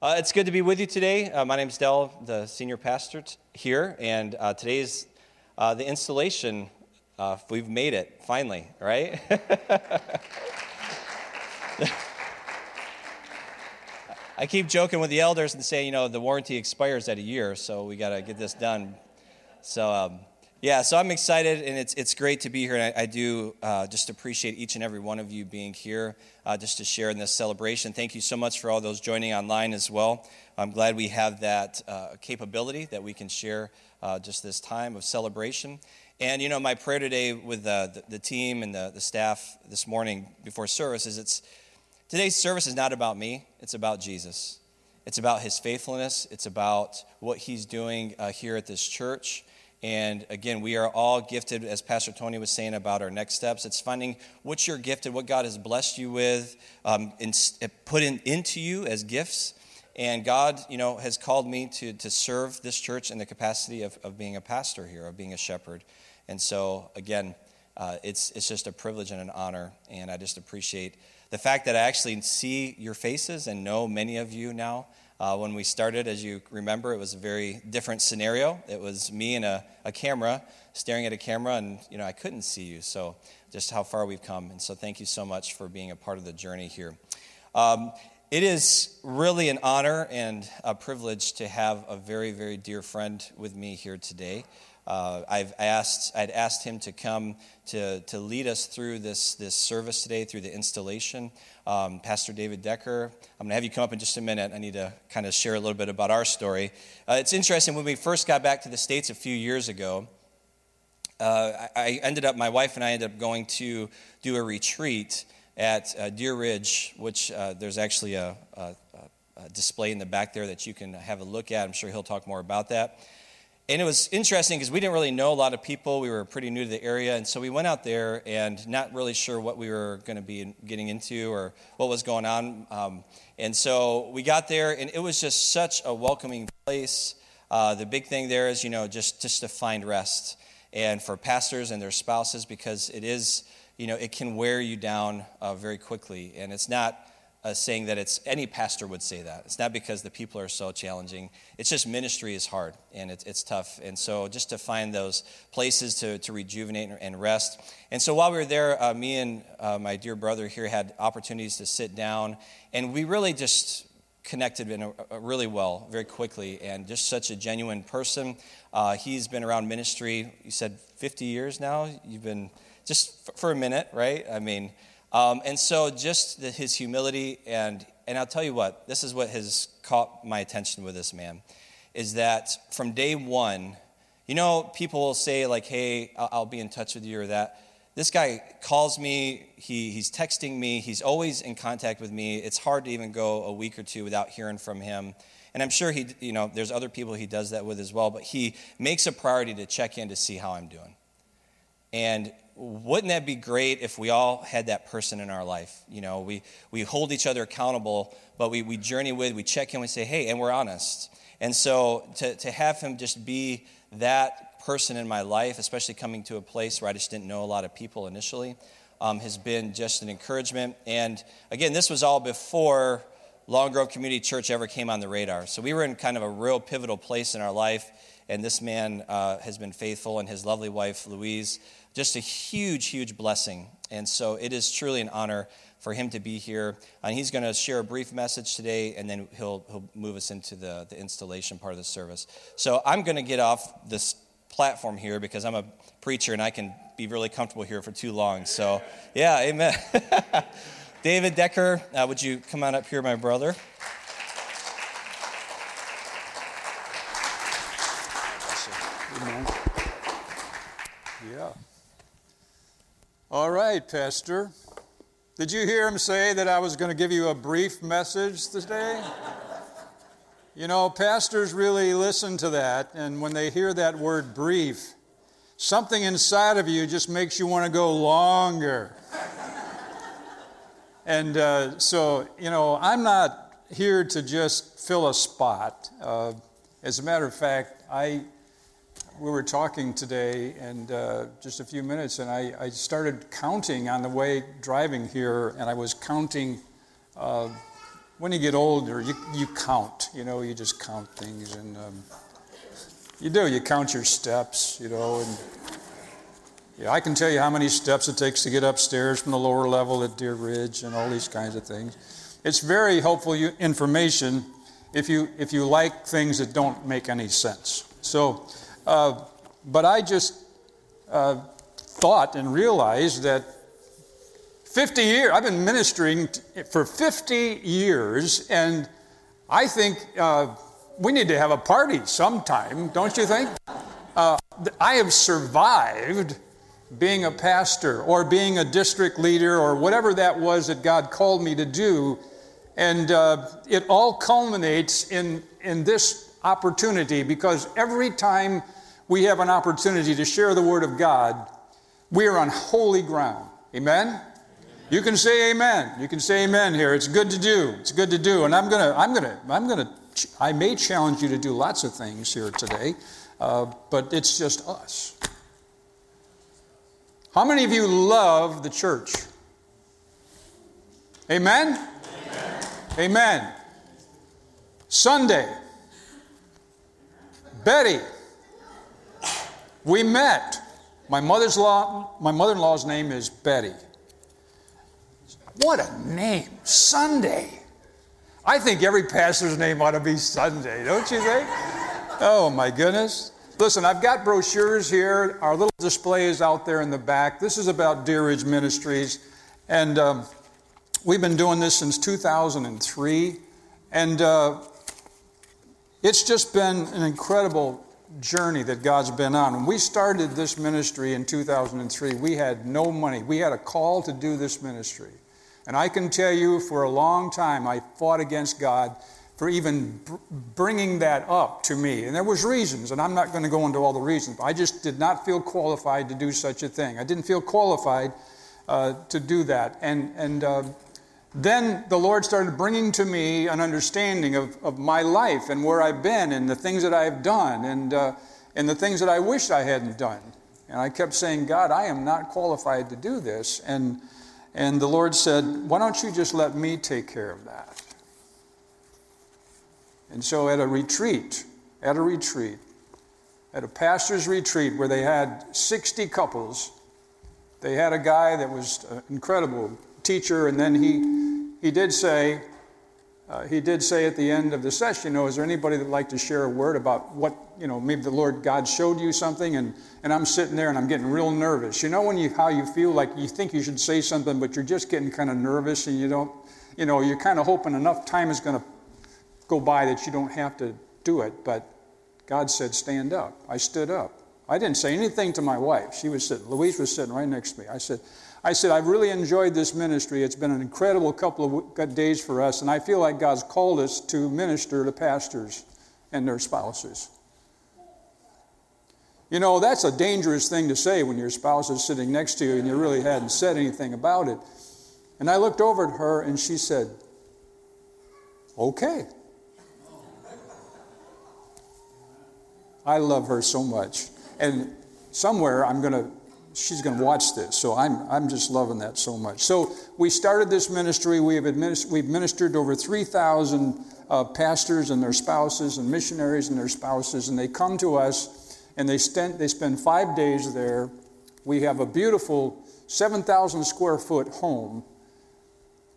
Uh, it's good to be with you today. Uh, my name is Dell, the senior pastor t- here, and uh, today's uh, the installation. Uh, we've made it finally, right? I keep joking with the elders and saying, you know, the warranty expires at a year, so we got to get this done. So, um, yeah, so I'm excited, and it's, it's great to be here. And I, I do uh, just appreciate each and every one of you being here uh, just to share in this celebration. Thank you so much for all those joining online as well. I'm glad we have that uh, capability that we can share uh, just this time of celebration. And, you know, my prayer today with the, the team and the, the staff this morning before service is it's today's service is not about me, it's about Jesus. It's about his faithfulness, it's about what he's doing uh, here at this church. And again, we are all gifted, as Pastor Tony was saying about our next steps. It's finding what you're gifted, what God has blessed you with, um, in, put in, into you as gifts. And God, you know, has called me to, to serve this church in the capacity of, of being a pastor here, of being a shepherd. And so, again, uh, it's, it's just a privilege and an honor. And I just appreciate the fact that I actually see your faces and know many of you now. Uh, when we started, as you remember, it was a very different scenario. It was me and a, a camera staring at a camera, and you know I couldn't see you. So just how far we've come, and so thank you so much for being a part of the journey here. Um, it is really an honor and a privilege to have a very, very dear friend with me here today. Uh, I've asked, I'd asked him to come to, to lead us through this, this service today, through the installation. Um, Pastor David Decker, I'm going to have you come up in just a minute. I need to kind of share a little bit about our story. Uh, it's interesting, when we first got back to the States a few years ago, uh, I ended up, my wife and I ended up going to do a retreat at uh, Deer Ridge, which uh, there's actually a, a, a display in the back there that you can have a look at. I'm sure he'll talk more about that. And it was interesting because we didn't really know a lot of people. We were pretty new to the area. And so we went out there and not really sure what we were going to be getting into or what was going on. Um, and so we got there, and it was just such a welcoming place. Uh, the big thing there is, you know, just, just to find rest. And for pastors and their spouses, because it is, you know, it can wear you down uh, very quickly. And it's not uh, saying that it's any pastor would say that. It's not because the people are so challenging. It's just ministry is hard and it's, it's tough. And so just to find those places to, to rejuvenate and rest. And so while we were there, uh, me and uh, my dear brother here had opportunities to sit down, and we really just connected in a, a really well, very quickly, and just such a genuine person. Uh, he's been around ministry. You said 50 years now. You've been just for a minute, right? I mean. Um, and so just the, his humility, and, and I'll tell you what, this is what has caught my attention with this man, is that from day one, you know, people will say, like, hey, I'll, I'll be in touch with you or that. This guy calls me, he, he's texting me, he's always in contact with me. It's hard to even go a week or two without hearing from him. And I'm sure he, you know, there's other people he does that with as well, but he makes a priority to check in to see how I'm doing. And wouldn't that be great if we all had that person in our life? You know, we, we hold each other accountable, but we, we journey with, we check in, we say, hey, and we're honest. And so to, to have him just be that person in my life, especially coming to a place where I just didn't know a lot of people initially, um, has been just an encouragement. And again, this was all before Long Grove Community Church ever came on the radar. So we were in kind of a real pivotal place in our life. And this man uh, has been faithful, and his lovely wife, Louise, just a huge, huge blessing. And so it is truly an honor for him to be here. And he's going to share a brief message today, and then he'll, he'll move us into the, the installation part of the service. So I'm going to get off this platform here because I'm a preacher and I can be really comfortable here for too long. So, yeah, amen. David Decker, uh, would you come on up here, my brother? All right, Pastor. Did you hear him say that I was going to give you a brief message today? you know, pastors really listen to that, and when they hear that word brief, something inside of you just makes you want to go longer. and uh, so, you know, I'm not here to just fill a spot. Uh, as a matter of fact, I we were talking today and uh, just a few minutes, and I, I, started counting on the way driving here, and I was counting uh, when you get older, you, you count. You know, you just count things, and um, you do. You count your steps. You know, and yeah, I can tell you how many steps it takes to get upstairs from the lower level at Deer Ridge, and all these kinds of things. It's very helpful information if you if you like things that don't make any sense. So, uh, but I just uh, thought and realized that 50 years, I've been ministering for 50 years, and I think uh, we need to have a party sometime, don't you think? Uh, I have survived being a pastor or being a district leader or whatever that was that God called me to do. And uh, it all culminates in, in this opportunity because every time we have an opportunity to share the Word of God, we are on holy ground. Amen? You can say amen. You can say amen here. It's good to do. It's good to do. And I'm going to, I'm going to, I'm going to, I may challenge you to do lots of things here today, uh, but it's just us. How many of you love the church? Amen? Amen. Amen. Sunday, Betty, we met. My mother's law, my mother-in-law's name is Betty. What a name, Sunday. I think every pastor's name ought to be Sunday, don't you think? Oh my goodness. Listen, I've got brochures here. Our little display is out there in the back. This is about Deer Ridge Ministries. And um, we've been doing this since 2003. And uh, it's just been an incredible journey that God's been on. When we started this ministry in 2003, we had no money. We had a call to do this ministry. And I can tell you for a long time, I fought against God for even bringing that up to me. And there was reasons, and I'm not going to go into all the reasons, but I just did not feel qualified to do such a thing. I didn't feel qualified uh, to do that. And, and uh, then the Lord started bringing to me an understanding of, of my life and where I've been and the things that I've done and, uh, and the things that I wish I hadn't done. And I kept saying, God, I am not qualified to do this. And, and the Lord said, Why don't you just let me take care of that? And so at a retreat, at a retreat, at a pastor's retreat where they had 60 couples, they had a guy that was an incredible teacher, and then he, he did say, uh, he did say at the end of the session, you know, is there anybody that'd like to share a word about what, you know, maybe the Lord God showed you something, and, and I'm sitting there and I'm getting real nervous. You know when you how you feel like you think you should say something, but you're just getting kind of nervous and you don't, you know, you're kind of hoping enough time is going to go by that you don't have to do it, but God said, stand up. I stood up. I didn't say anything to my wife. She was sitting, Louise was sitting right next to me. I said, I said, I've really enjoyed this ministry. It's been an incredible couple of days for us, and I feel like God's called us to minister to pastors and their spouses. You know, that's a dangerous thing to say when your spouse is sitting next to you and you really hadn't said anything about it. And I looked over at her and she said, Okay. I love her so much. And somewhere I'm going to, she's going to watch this. So I'm, I'm just loving that so much. So we started this ministry. We have administ- we've ministered over 3,000 uh, pastors and their spouses and missionaries and their spouses. And they come to us and they, spend they spend five days there. We have a beautiful 7,000 square foot home.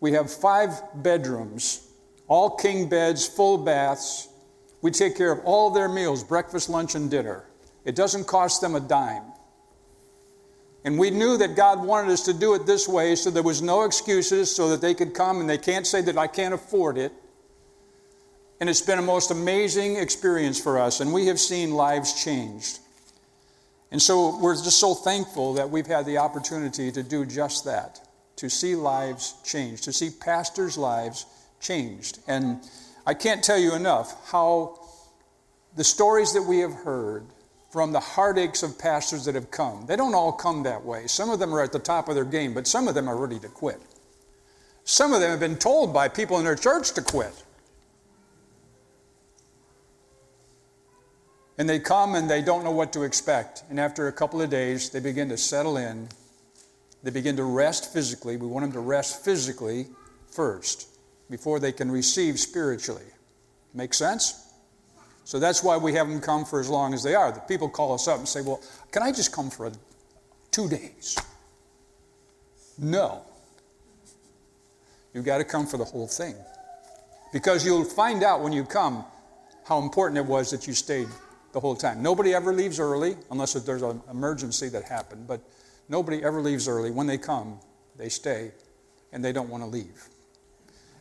We have five bedrooms, all king beds, full baths. We take care of all their meals breakfast, lunch, and dinner. It doesn't cost them a dime. And we knew that God wanted us to do it this way so there was no excuses so that they could come and they can't say that I can't afford it. And it's been a most amazing experience for us, and we have seen lives changed. And so we're just so thankful that we've had the opportunity to do just that to see lives changed, to see pastors' lives changed. And I can't tell you enough how the stories that we have heard from the heartaches of pastors that have come, they don't all come that way. Some of them are at the top of their game, but some of them are ready to quit. Some of them have been told by people in their church to quit. And they come and they don't know what to expect. And after a couple of days, they begin to settle in. They begin to rest physically. We want them to rest physically first before they can receive spiritually. Make sense? So that's why we have them come for as long as they are. The people call us up and say, Well, can I just come for a, two days? No. You've got to come for the whole thing. Because you'll find out when you come how important it was that you stayed the whole time. Nobody ever leaves early unless there's an emergency that happened, but nobody ever leaves early. When they come, they stay and they don't want to leave.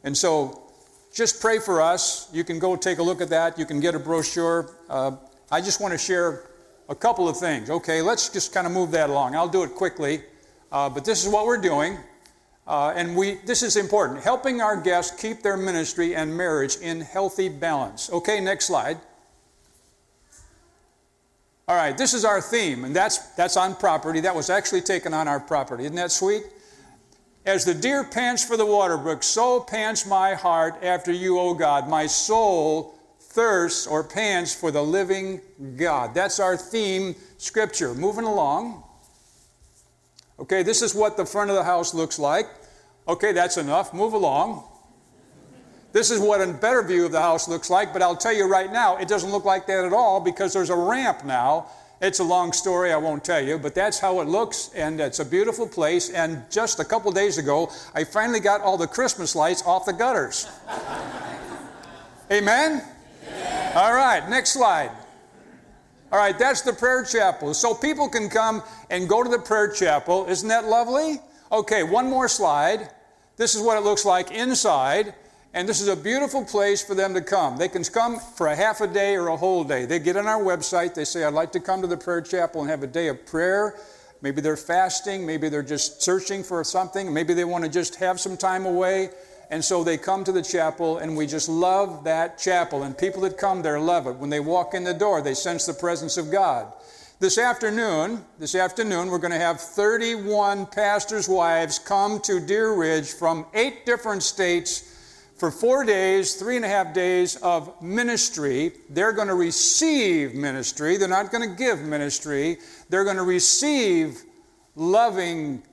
And so just pray for us. You can go take a look at that. You can get a brochure. Uh, I just want to share a couple of things. Okay, let's just kind of move that along. I'll do it quickly, uh, but this is what we're doing. Uh, and we, this is important helping our guests keep their ministry and marriage in healthy balance. Okay, next slide. All right, this is our theme, and that's, that's on property. That was actually taken on our property. Isn't that sweet? As the deer pants for the water brook, so pants my heart after you, O God. My soul thirsts or pants for the living God. That's our theme scripture. Moving along. Okay, this is what the front of the house looks like. Okay, that's enough. Move along. This is what a better view of the house looks like, but I'll tell you right now, it doesn't look like that at all because there's a ramp now it's a long story, I won't tell you, but that's how it looks, and it's a beautiful place. And just a couple days ago, I finally got all the Christmas lights off the gutters. Amen? Amen? All right, next slide. All right, that's the prayer chapel. So people can come and go to the prayer chapel. Isn't that lovely? Okay, one more slide. This is what it looks like inside. And this is a beautiful place for them to come. They can come for a half a day or a whole day. They get on our website, they say, I'd like to come to the prayer chapel and have a day of prayer. Maybe they're fasting, maybe they're just searching for something, maybe they want to just have some time away. And so they come to the chapel, and we just love that chapel. And people that come there love it. When they walk in the door, they sense the presence of God. This afternoon, this afternoon, we're going to have 31 pastors' wives come to Deer Ridge from eight different states for four days, three and a half days of ministry. They're going to receive ministry. They're not going to give ministry. They're going to receive loving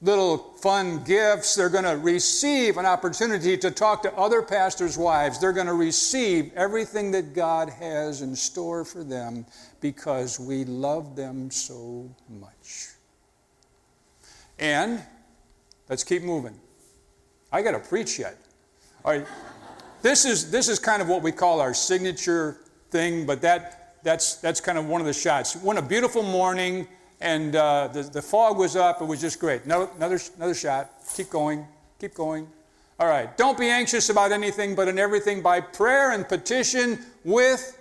little fun gifts. They're going to receive an opportunity to talk to other pastors' wives. They're going to receive everything that God has in store for them because we love them so much. And let's keep moving. I got to preach yet. All right. This is, this is kind of what we call our signature thing, but that, that's, that's kind of one of the shots. One a beautiful morning, and uh, the, the fog was up. It was just great. Another, another, another shot. Keep going. Keep going. All right. Don't be anxious about anything, but in everything by prayer and petition with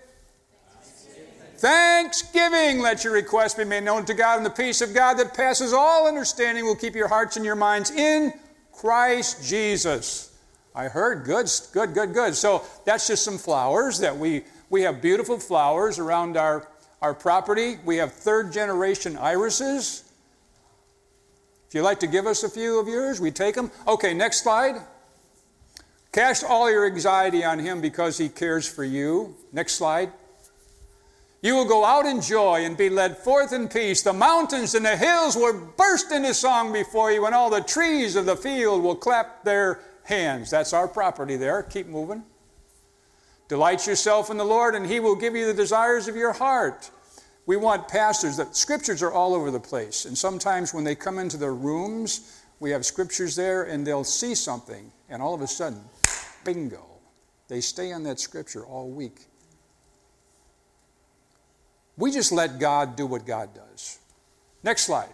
Thanksgiving, let your requests be made known to God, and the peace of God that passes all understanding will keep your hearts and your minds in Christ Jesus. I heard. Good, good, good, good. So that's just some flowers that we, we have beautiful flowers around our, our property. We have third generation irises. If you'd like to give us a few of yours, we take them. Okay, next slide. Cast all your anxiety on him because he cares for you. Next slide. You will go out in joy and be led forth in peace. The mountains and the hills will burst into song before you, and all the trees of the field will clap their hands. That's our property there. Keep moving. Delight yourself in the Lord, and He will give you the desires of your heart. We want pastors that scriptures are all over the place. And sometimes when they come into their rooms, we have scriptures there and they'll see something, and all of a sudden, bingo, they stay on that scripture all week. We just let God do what God does. Next slide.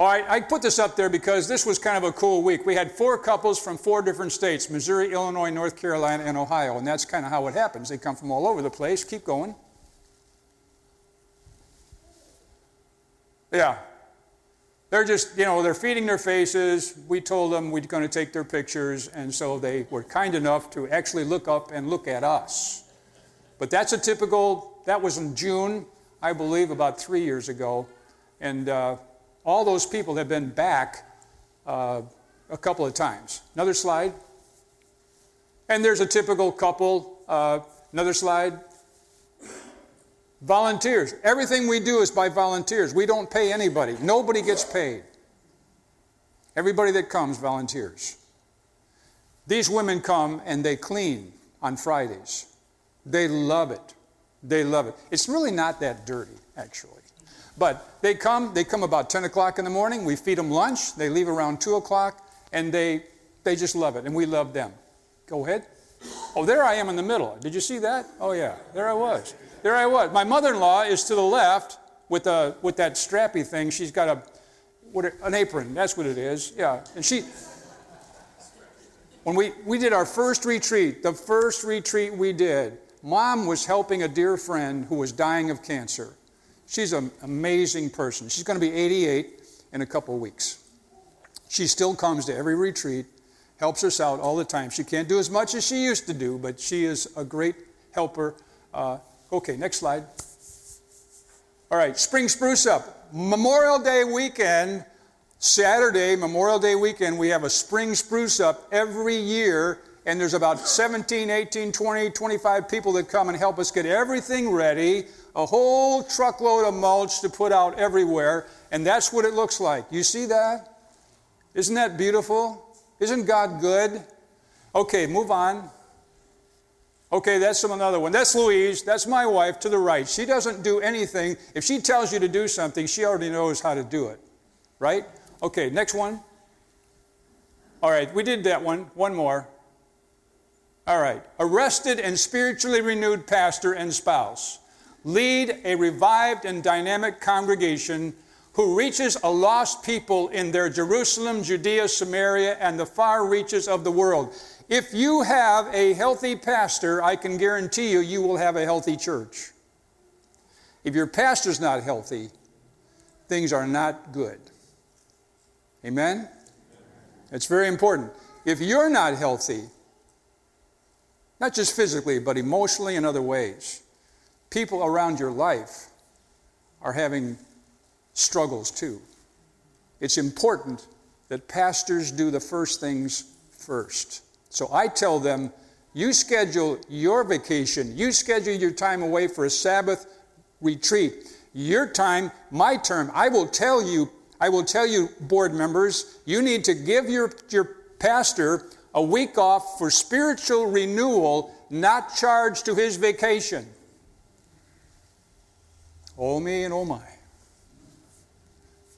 All right, I put this up there because this was kind of a cool week. We had four couples from four different states Missouri, Illinois, North Carolina, and Ohio. And that's kind of how it happens. They come from all over the place. Keep going. Yeah. They're just, you know, they're feeding their faces. We told them we're going to take their pictures. And so they were kind enough to actually look up and look at us. But that's a typical, that was in June, I believe, about three years ago. And, uh, all those people have been back uh, a couple of times. Another slide. And there's a typical couple. Uh, another slide. Volunteers. Everything we do is by volunteers. We don't pay anybody. Nobody gets paid. Everybody that comes volunteers. These women come and they clean on Fridays. They love it. They love it. It's really not that dirty, actually. But they come, they come about 10 o'clock in the morning. We feed them lunch. They leave around 2 o'clock, and they, they just love it, and we love them. Go ahead. Oh, there I am in the middle. Did you see that? Oh, yeah, there I was. There I was. My mother in law is to the left with, a, with that strappy thing. She's got a, what, an apron. That's what it is. Yeah. And she, when we, we did our first retreat, the first retreat we did, mom was helping a dear friend who was dying of cancer. She's an amazing person. She's going to be 88 in a couple weeks. She still comes to every retreat, helps us out all the time. She can't do as much as she used to do, but she is a great helper. Uh, okay, next slide. All right, spring spruce up. Memorial Day weekend, Saturday, Memorial Day weekend, we have a spring spruce up every year, and there's about 17, 18, 20, 25 people that come and help us get everything ready a whole truckload of mulch to put out everywhere, and that's what it looks like. You see that? Isn't that beautiful? Isn't God good? Okay, move on. Okay, that's another one. That's Louise. That's my wife to the right. She doesn't do anything. If she tells you to do something, she already knows how to do it. Right? Okay, next one. All right, we did that one. One more. All right. Arrested and spiritually renewed pastor and spouse lead a revived and dynamic congregation who reaches a lost people in their Jerusalem, Judea, Samaria, and the far reaches of the world. If you have a healthy pastor, I can guarantee you, you will have a healthy church. If your pastor's not healthy, things are not good. Amen? It's very important. If you're not healthy, not just physically, but emotionally and other ways, people around your life are having struggles too. It's important that pastors do the first things first. So I tell them, you schedule your vacation, you schedule your time away for a Sabbath retreat. Your time, my term, I will tell you, I will tell you, board members, you need to give your, your pastor a week off for spiritual renewal, not charged to his vacation. Oh me and oh my.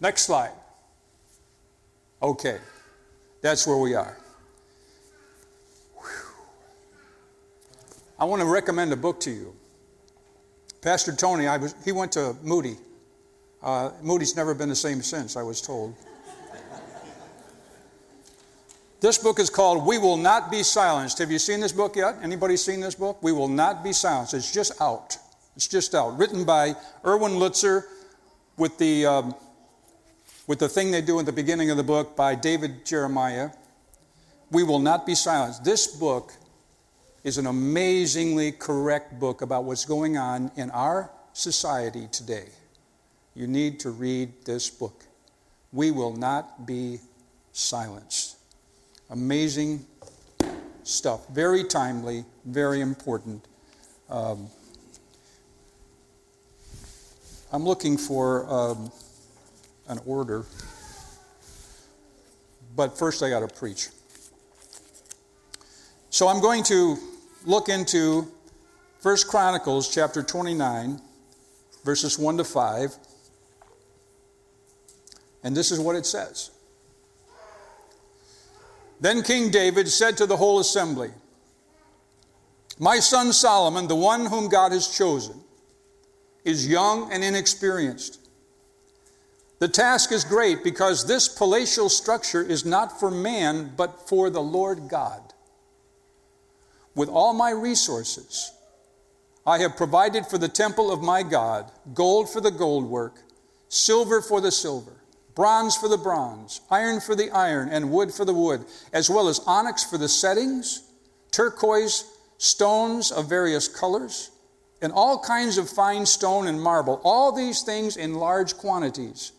Next slide. Okay, that's where we are. Whew. I want to recommend a book to you. Pastor Tony, I was, he went to Moody. Uh, Moody's never been the same since, I was told. this book is called We Will Not Be Silenced. Have you seen this book yet? Anybody seen this book? We Will Not Be Silenced. It's just out. It's just out. Written by Erwin Lutzer with the, um, with the thing they do at the beginning of the book by David Jeremiah. We will not be silenced. This book is an amazingly correct book about what's going on in our society today. You need to read this book. We will not be silenced. Amazing stuff. Very timely, very important. Um, I'm looking for um, an order, but first I got to preach. So I'm going to look into 1 Chronicles chapter 29, verses 1 to 5. And this is what it says. Then King David said to the whole assembly, My son Solomon, the one whom God has chosen, is young and inexperienced. The task is great because this palatial structure is not for man, but for the Lord God. With all my resources, I have provided for the temple of my God gold for the gold work, silver for the silver, bronze for the bronze, iron for the iron, and wood for the wood, as well as onyx for the settings, turquoise, stones of various colors and all kinds of fine stone and marble, all these things in large quantities.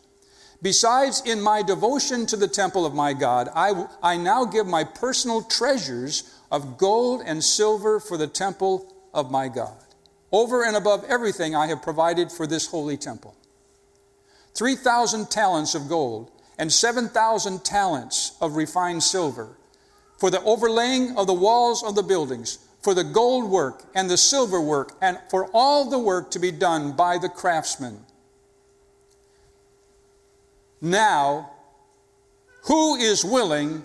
Besides, in my devotion to the temple of my God, I, I now give my personal treasures of gold and silver for the temple of my God, over and above everything I have provided for this holy temple. 3,000 talents of gold and 7,000 talents of refined silver for the overlaying of the walls of the buildings, for the gold work and the silver work, and for all the work to be done by the craftsmen. Now, who is willing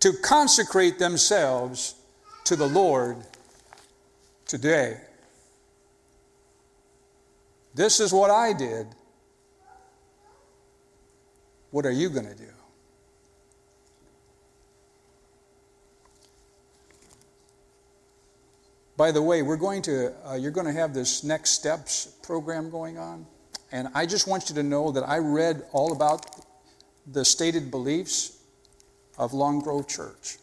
to consecrate themselves to the Lord today? This is what I did. What are you going to do? By the way, we're going to, uh, you're going to have this Next Steps program going on. And I just want you to know that I read all about the stated beliefs of Long Grove Church.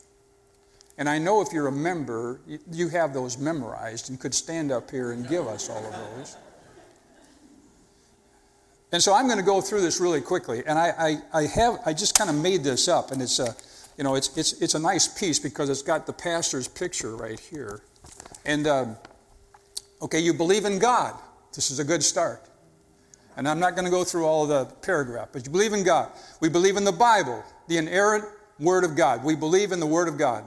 And I know if you're a member, you have those memorized and could stand up here and give us all of those. And so I'm going to go through this really quickly. And I, I, I have, I just kind of made this up. And it's a, you know, it's, it's, it's a nice piece because it's got the pastor's picture right here. And, um, okay, you believe in God. This is a good start. And I'm not going to go through all of the paragraph, but you believe in God. We believe in the Bible, the inerrant Word of God. We believe in the Word of God.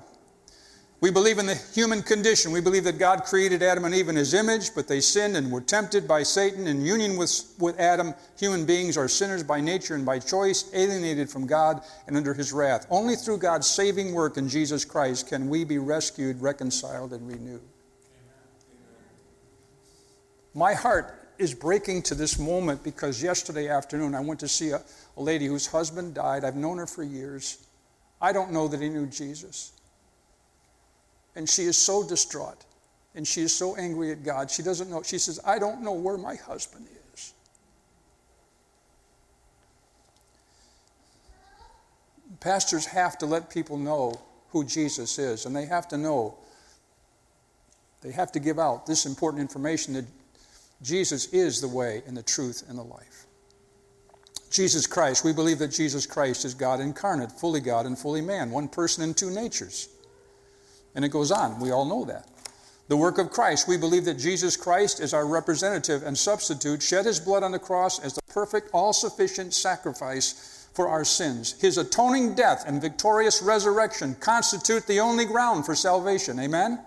We believe in the human condition. We believe that God created Adam and Eve in his image, but they sinned and were tempted by Satan. In union with, with Adam, human beings are sinners by nature and by choice, alienated from God and under his wrath. Only through God's saving work in Jesus Christ can we be rescued, reconciled, and renewed. My heart is breaking to this moment because yesterday afternoon I went to see a, a lady whose husband died. I've known her for years. I don't know that he knew Jesus. And she is so distraught. And she is so angry at God. She doesn't know. She says, I don't know where my husband is. Pastors have to let people know who Jesus is, and they have to know, they have to give out this important information that Jesus is the way and the truth and the life. Jesus Christ, we believe that Jesus Christ is God incarnate, fully God and fully man, one person in two natures. And it goes on. We all know that. The work of Christ. We believe that Jesus Christ is our representative and substitute, shed his blood on the cross as the perfect, all sufficient sacrifice for our sins. His atoning death and victorious resurrection constitute the only ground for salvation. Amen?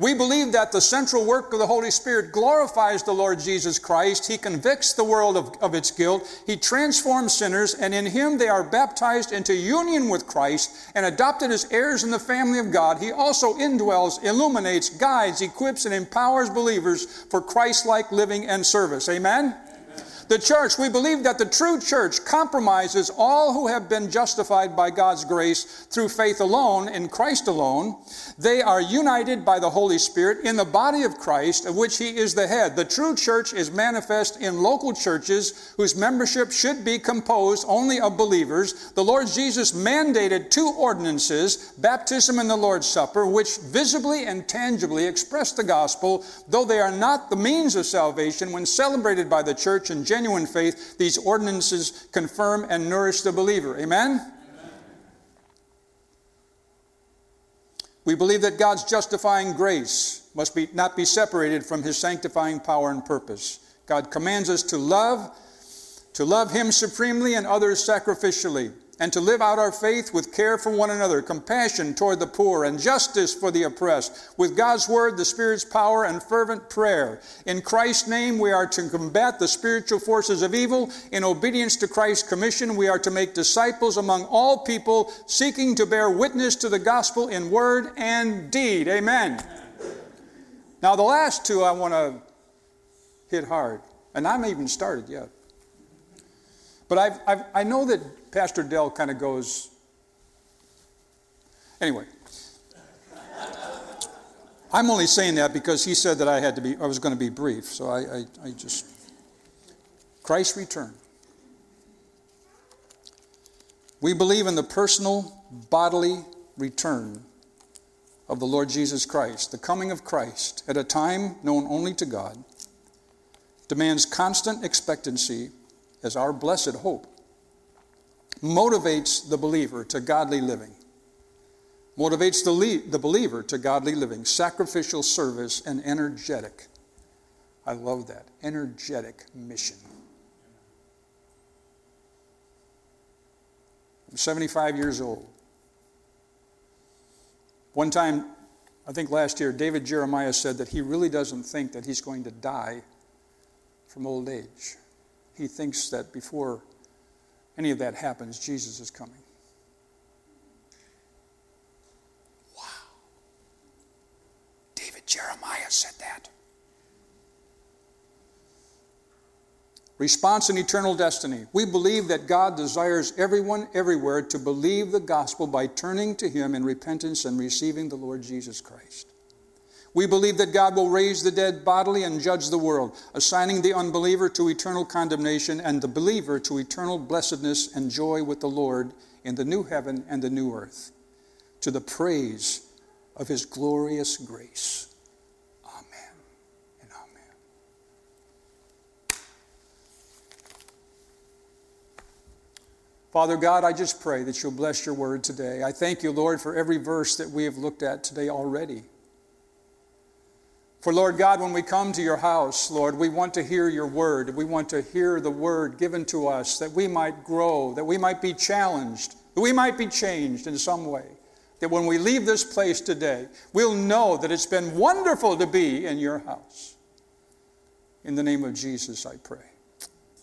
We believe that the central work of the Holy Spirit glorifies the Lord Jesus Christ. He convicts the world of, of its guilt. He transforms sinners, and in Him they are baptized into union with Christ and adopted as heirs in the family of God. He also indwells, illuminates, guides, equips, and empowers believers for Christ like living and service. Amen? The church, we believe that the true church compromises all who have been justified by God's grace through faith alone in Christ alone. They are united by the Holy Spirit in the body of Christ, of which He is the head. The true church is manifest in local churches whose membership should be composed only of believers. The Lord Jesus mandated two ordinances baptism and the Lord's Supper, which visibly and tangibly express the gospel, though they are not the means of salvation when celebrated by the church in genuine faith, these ordinances confirm and nourish the believer. Amen? Amen? We believe that God's justifying grace must be, not be separated from his sanctifying power and purpose. God commands us to love, to love him supremely and others sacrificially and to live out our faith with care for one another, compassion toward the poor, and justice for the oppressed, with God's word, the Spirit's power, and fervent prayer. In Christ's name, we are to combat the spiritual forces of evil. In obedience to Christ's commission, we are to make disciples among all people, seeking to bear witness to the gospel in word and deed. Amen. Now, the last two I want to hit hard, and I'm even started yet. But I've, I've, i know that Pastor Dell kind of goes, anyway. I'm only saying that because he said that I had to be, I was going to be brief. So I, I, I just, Christ's return. We believe in the personal bodily return of the Lord Jesus Christ. The coming of Christ at a time known only to God demands constant expectancy as our blessed hope motivates the believer to godly living. Motivates the, the believer to godly living, sacrificial service, and energetic. I love that. Energetic mission. I'm 75 years old. One time, I think last year, David Jeremiah said that he really doesn't think that he's going to die from old age. He thinks that before any of that happens, Jesus is coming. Wow. David Jeremiah said that. Response and eternal destiny. We believe that God desires everyone everywhere to believe the gospel by turning to Him in repentance and receiving the Lord Jesus Christ. We believe that God will raise the dead bodily and judge the world, assigning the unbeliever to eternal condemnation and the believer to eternal blessedness and joy with the Lord in the new heaven and the new earth, to the praise of His glorious grace. Amen. and amen. Father God, I just pray that you'll bless your word today. I thank you, Lord, for every verse that we have looked at today already. For, Lord God, when we come to your house, Lord, we want to hear your word. We want to hear the word given to us that we might grow, that we might be challenged, that we might be changed in some way. That when we leave this place today, we'll know that it's been wonderful to be in your house. In the name of Jesus, I pray.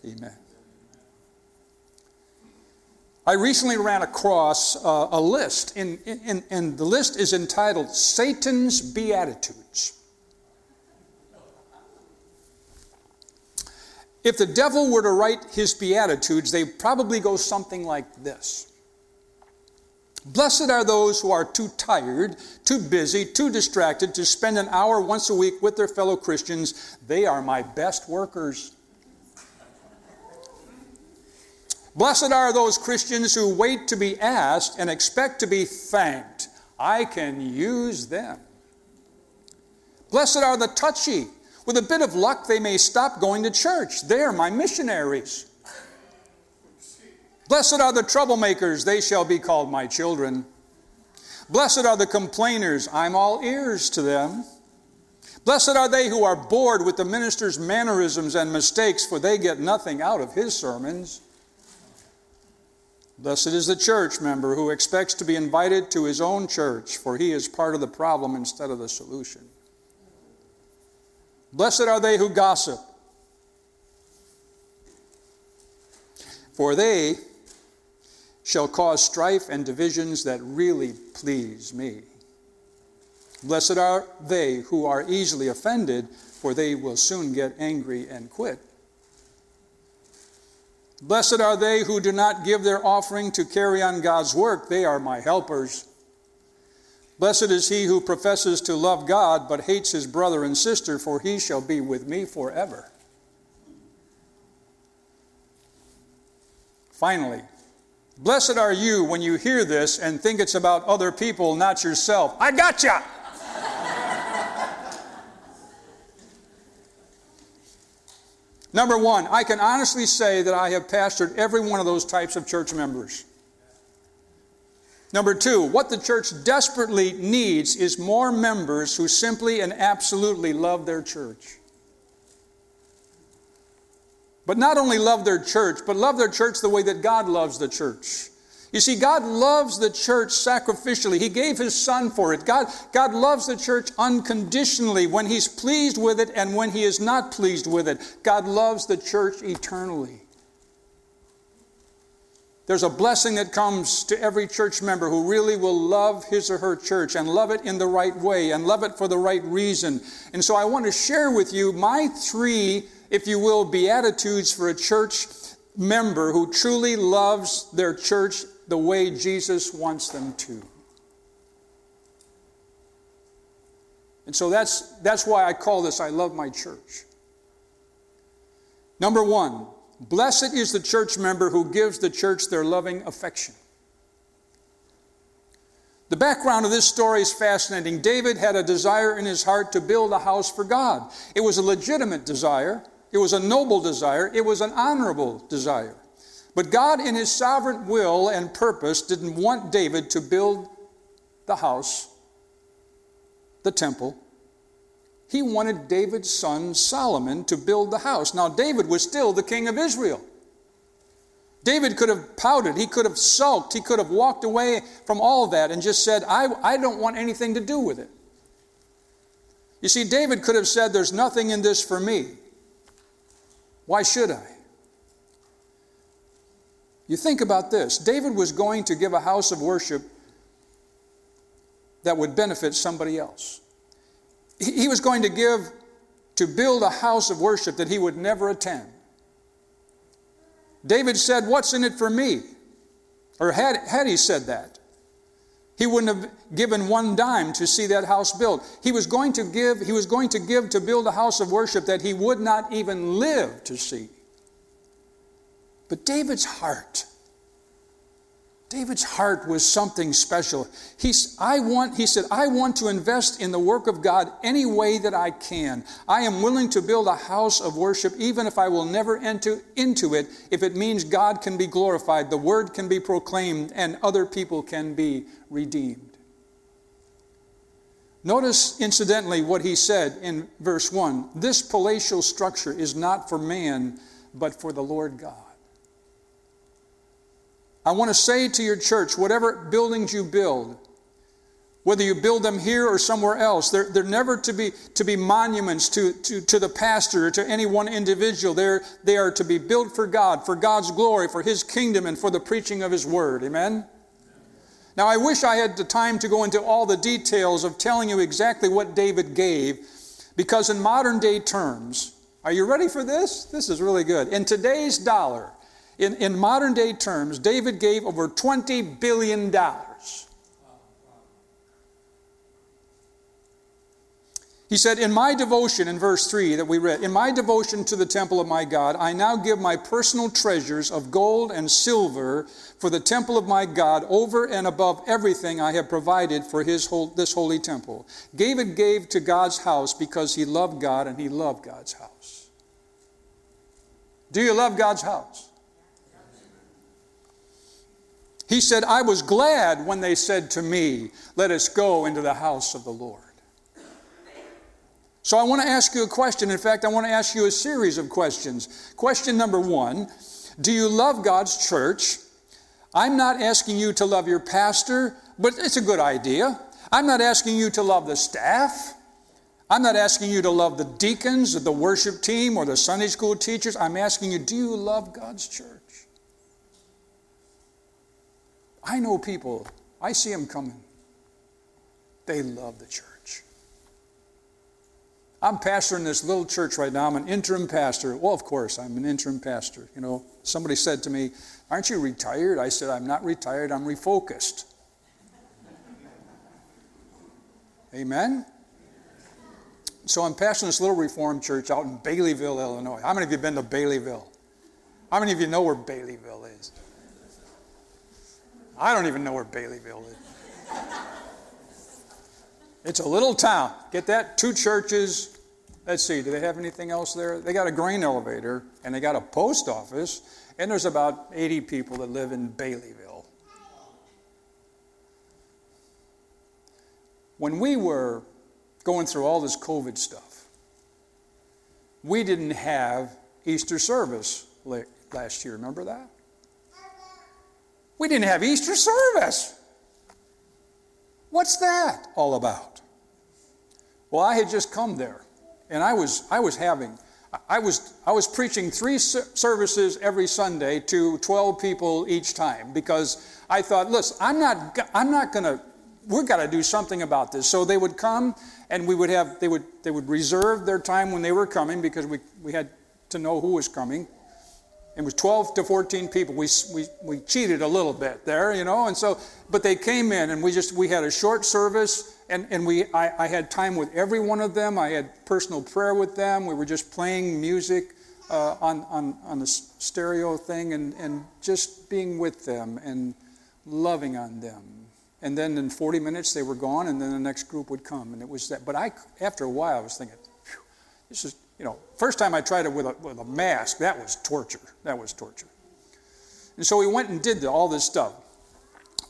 Amen. I recently ran across uh, a list, and the list is entitled Satan's Beatitudes. If the devil were to write his Beatitudes, they probably go something like this Blessed are those who are too tired, too busy, too distracted to spend an hour once a week with their fellow Christians. They are my best workers. Blessed are those Christians who wait to be asked and expect to be thanked. I can use them. Blessed are the touchy. With a bit of luck, they may stop going to church. They are my missionaries. Blessed are the troublemakers. They shall be called my children. Blessed are the complainers. I'm all ears to them. Blessed are they who are bored with the minister's mannerisms and mistakes, for they get nothing out of his sermons. Blessed is the church member who expects to be invited to his own church, for he is part of the problem instead of the solution. Blessed are they who gossip, for they shall cause strife and divisions that really please me. Blessed are they who are easily offended, for they will soon get angry and quit. Blessed are they who do not give their offering to carry on God's work. They are my helpers. Blessed is he who professes to love God but hates his brother and sister, for he shall be with me forever. Finally, blessed are you when you hear this and think it's about other people, not yourself. I gotcha! Number one, I can honestly say that I have pastored every one of those types of church members. Number two, what the church desperately needs is more members who simply and absolutely love their church. But not only love their church, but love their church the way that God loves the church. You see, God loves the church sacrificially. He gave His Son for it. God, God loves the church unconditionally when He's pleased with it and when He is not pleased with it. God loves the church eternally. There's a blessing that comes to every church member who really will love his or her church and love it in the right way and love it for the right reason. And so I want to share with you my three, if you will, beatitudes for a church member who truly loves their church the way Jesus wants them to. And so that's, that's why I call this I Love My Church. Number one, blessed is the church member who gives the church their loving affection. The background of this story is fascinating. David had a desire in his heart to build a house for God. It was a legitimate desire, it was a noble desire, it was an honorable desire. But God, in his sovereign will and purpose, didn't want David to build the house, the temple. He wanted David's son Solomon to build the house. Now, David was still the king of Israel. David could have pouted, he could have sulked, he could have walked away from all that and just said, I, I don't want anything to do with it. You see, David could have said, There's nothing in this for me. Why should I? You think about this David was going to give a house of worship that would benefit somebody else. He was going to give, to build a house of worship that he would never attend. David said, What's in it for me? Or had, had he said that, he wouldn't have given one dime to see that house built. He was going to give, he was going to give to build a house of worship that he would not even live to see. But David's heart David's heart was something special. He's, I want, he said, I want to invest in the work of God any way that I can. I am willing to build a house of worship, even if I will never enter into it, if it means God can be glorified, the word can be proclaimed, and other people can be redeemed. Notice, incidentally, what he said in verse 1 This palatial structure is not for man, but for the Lord God. I want to say to your church whatever buildings you build, whether you build them here or somewhere else, they're, they're never to be, to be monuments to, to, to the pastor or to any one individual. They're, they are to be built for God, for God's glory, for His kingdom, and for the preaching of His word. Amen? Now, I wish I had the time to go into all the details of telling you exactly what David gave, because in modern day terms, are you ready for this? This is really good. In today's dollar, in, in modern day terms, David gave over $20 billion. He said, In my devotion, in verse 3 that we read, in my devotion to the temple of my God, I now give my personal treasures of gold and silver for the temple of my God over and above everything I have provided for his whole, this holy temple. David gave to God's house because he loved God and he loved God's house. Do you love God's house? He said, I was glad when they said to me, Let us go into the house of the Lord. So I want to ask you a question. In fact, I want to ask you a series of questions. Question number one Do you love God's church? I'm not asking you to love your pastor, but it's a good idea. I'm not asking you to love the staff. I'm not asking you to love the deacons or the worship team or the Sunday school teachers. I'm asking you, do you love God's church? I know people, I see them coming. They love the church. I'm pastoring this little church right now. I'm an interim pastor. Well, of course, I'm an interim pastor. You know, somebody said to me, Aren't you retired? I said, I'm not retired, I'm refocused. Amen? So I'm pastoring this little reformed church out in Baileyville, Illinois. How many of you been to Baileyville? How many of you know where Baileyville is? I don't even know where Baileyville is. It's a little town. Get that? Two churches. Let's see, do they have anything else there? They got a grain elevator and they got a post office, and there's about 80 people that live in Baileyville. When we were going through all this COVID stuff, we didn't have Easter service last year. Remember that? We didn't have Easter service. What's that all about? Well, I had just come there, and I was, I was having, I was, I was preaching three services every Sunday to 12 people each time because I thought, listen, I'm not, I'm not going to, we've got to do something about this. So they would come and we would have, they would, they would reserve their time when they were coming because we, we had to know who was coming. It was 12 to 14 people. We, we, we cheated a little bit there, you know, and so, but they came in and we just, we had a short service and, and we, I, I had time with every one of them. I had personal prayer with them. We were just playing music uh, on, on, on the stereo thing and, and just being with them and loving on them. And then in 40 minutes they were gone and then the next group would come and it was that. But I, after a while I was thinking, this is, you know, first time I tried it with a, with a mask, that was torture. That was torture. And so we went and did all this stuff.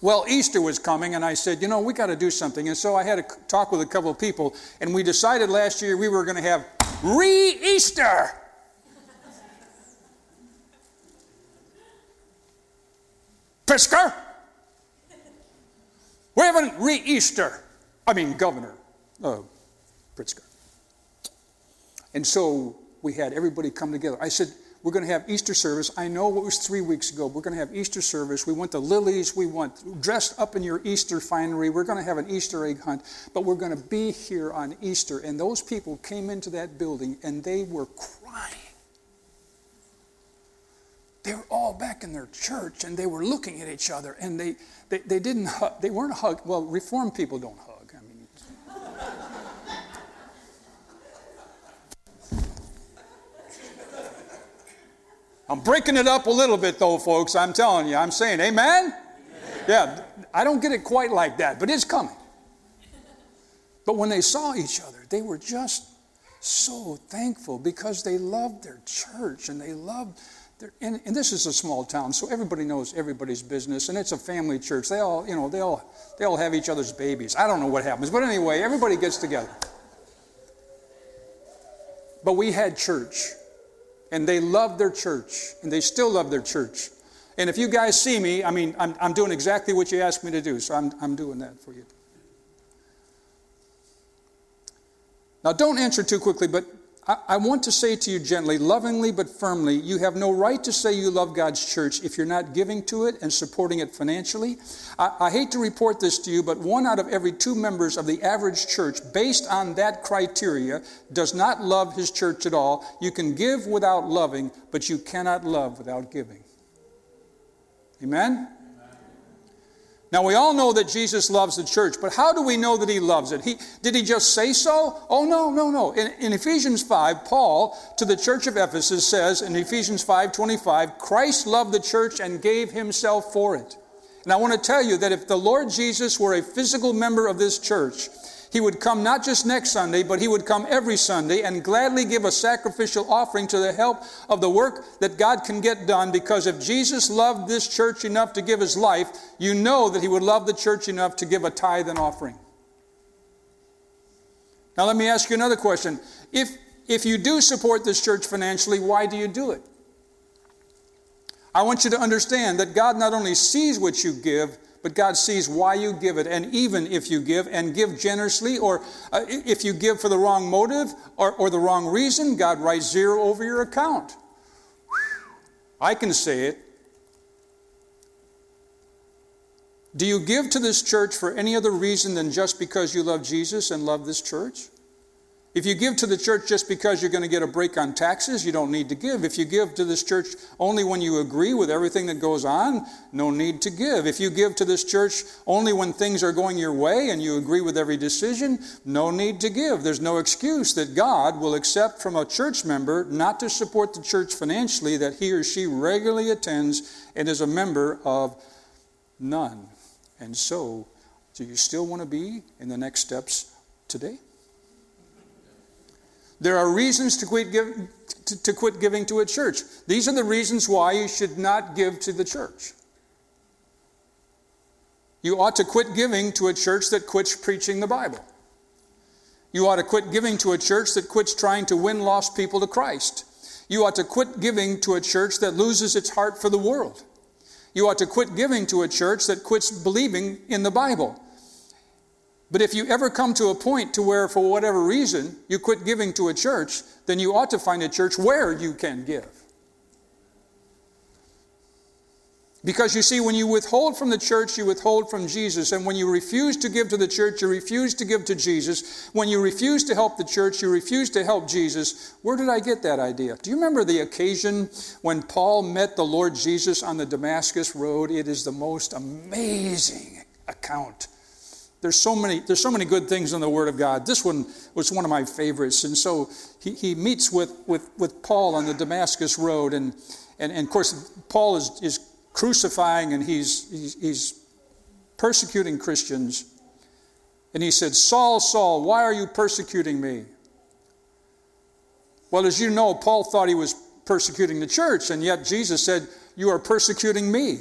Well, Easter was coming, and I said, you know, we got to do something. And so I had a talk with a couple of people, and we decided last year we were going to have re Easter. Pritzker, we're having re Easter. I mean, Governor uh, Pritzker. And so we had everybody come together. I said, we're going to have Easter service. I know it was three weeks ago. We're going to have Easter service. We want the lilies. We want dressed up in your Easter finery. We're going to have an Easter egg hunt, but we're going to be here on Easter. And those people came into that building and they were crying. They were all back in their church and they were looking at each other and they, they, they didn't hug, they weren't hug. Well, Reformed people don't hug. I'm breaking it up a little bit, though, folks. I'm telling you. I'm saying, amen? amen? Yeah, I don't get it quite like that, but it's coming. But when they saw each other, they were just so thankful because they loved their church and they loved their. And, and this is a small town, so everybody knows everybody's business, and it's a family church. They all, you know, they all, they all have each other's babies. I don't know what happens, but anyway, everybody gets together. But we had church. And they love their church, and they still love their church. And if you guys see me, I mean, I'm, I'm doing exactly what you asked me to do, so I'm, I'm doing that for you. Now, don't answer too quickly, but I, want to say to you gently, lovingly but firmly, you have no right to say you love God's church if you're not giving to it and supporting it financially. I, I hate to report this to you, but one out of every two members of the average church, based on that criteria, does not love his church at all. You can give without loving, but you cannot love without giving. Amen? Now, we all know that Jesus loves the church, but how do we know that he loves it? He, did he just say so? Oh, no, no, no. In, in Ephesians 5, Paul to the church of Ephesus says in Ephesians 5 25, Christ loved the church and gave himself for it. And I want to tell you that if the Lord Jesus were a physical member of this church, he would come not just next Sunday, but he would come every Sunday and gladly give a sacrificial offering to the help of the work that God can get done. Because if Jesus loved this church enough to give his life, you know that he would love the church enough to give a tithe and offering. Now, let me ask you another question. If, if you do support this church financially, why do you do it? I want you to understand that God not only sees what you give, but God sees why you give it. And even if you give and give generously, or uh, if you give for the wrong motive or, or the wrong reason, God writes zero over your account. I can say it. Do you give to this church for any other reason than just because you love Jesus and love this church? If you give to the church just because you're going to get a break on taxes, you don't need to give. If you give to this church only when you agree with everything that goes on, no need to give. If you give to this church only when things are going your way and you agree with every decision, no need to give. There's no excuse that God will accept from a church member not to support the church financially that he or she regularly attends and is a member of none. And so, do you still want to be in the next steps today? There are reasons to quit, give, to, to quit giving to a church. These are the reasons why you should not give to the church. You ought to quit giving to a church that quits preaching the Bible. You ought to quit giving to a church that quits trying to win lost people to Christ. You ought to quit giving to a church that loses its heart for the world. You ought to quit giving to a church that quits believing in the Bible. But if you ever come to a point to where, for whatever reason, you quit giving to a church, then you ought to find a church where you can give. Because you see, when you withhold from the church, you withhold from Jesus. And when you refuse to give to the church, you refuse to give to Jesus. When you refuse to help the church, you refuse to help Jesus. Where did I get that idea? Do you remember the occasion when Paul met the Lord Jesus on the Damascus Road? It is the most amazing account there's so many there's so many good things in the word of god. This one was one of my favorites. And so he, he meets with, with, with paul on the damascus road. And, and, and of course paul is, is crucifying and he's, he's, he's persecuting christians. And he said saul saul why are you persecuting me? Well as you know paul thought he was persecuting the church and yet jesus said you are persecuting me.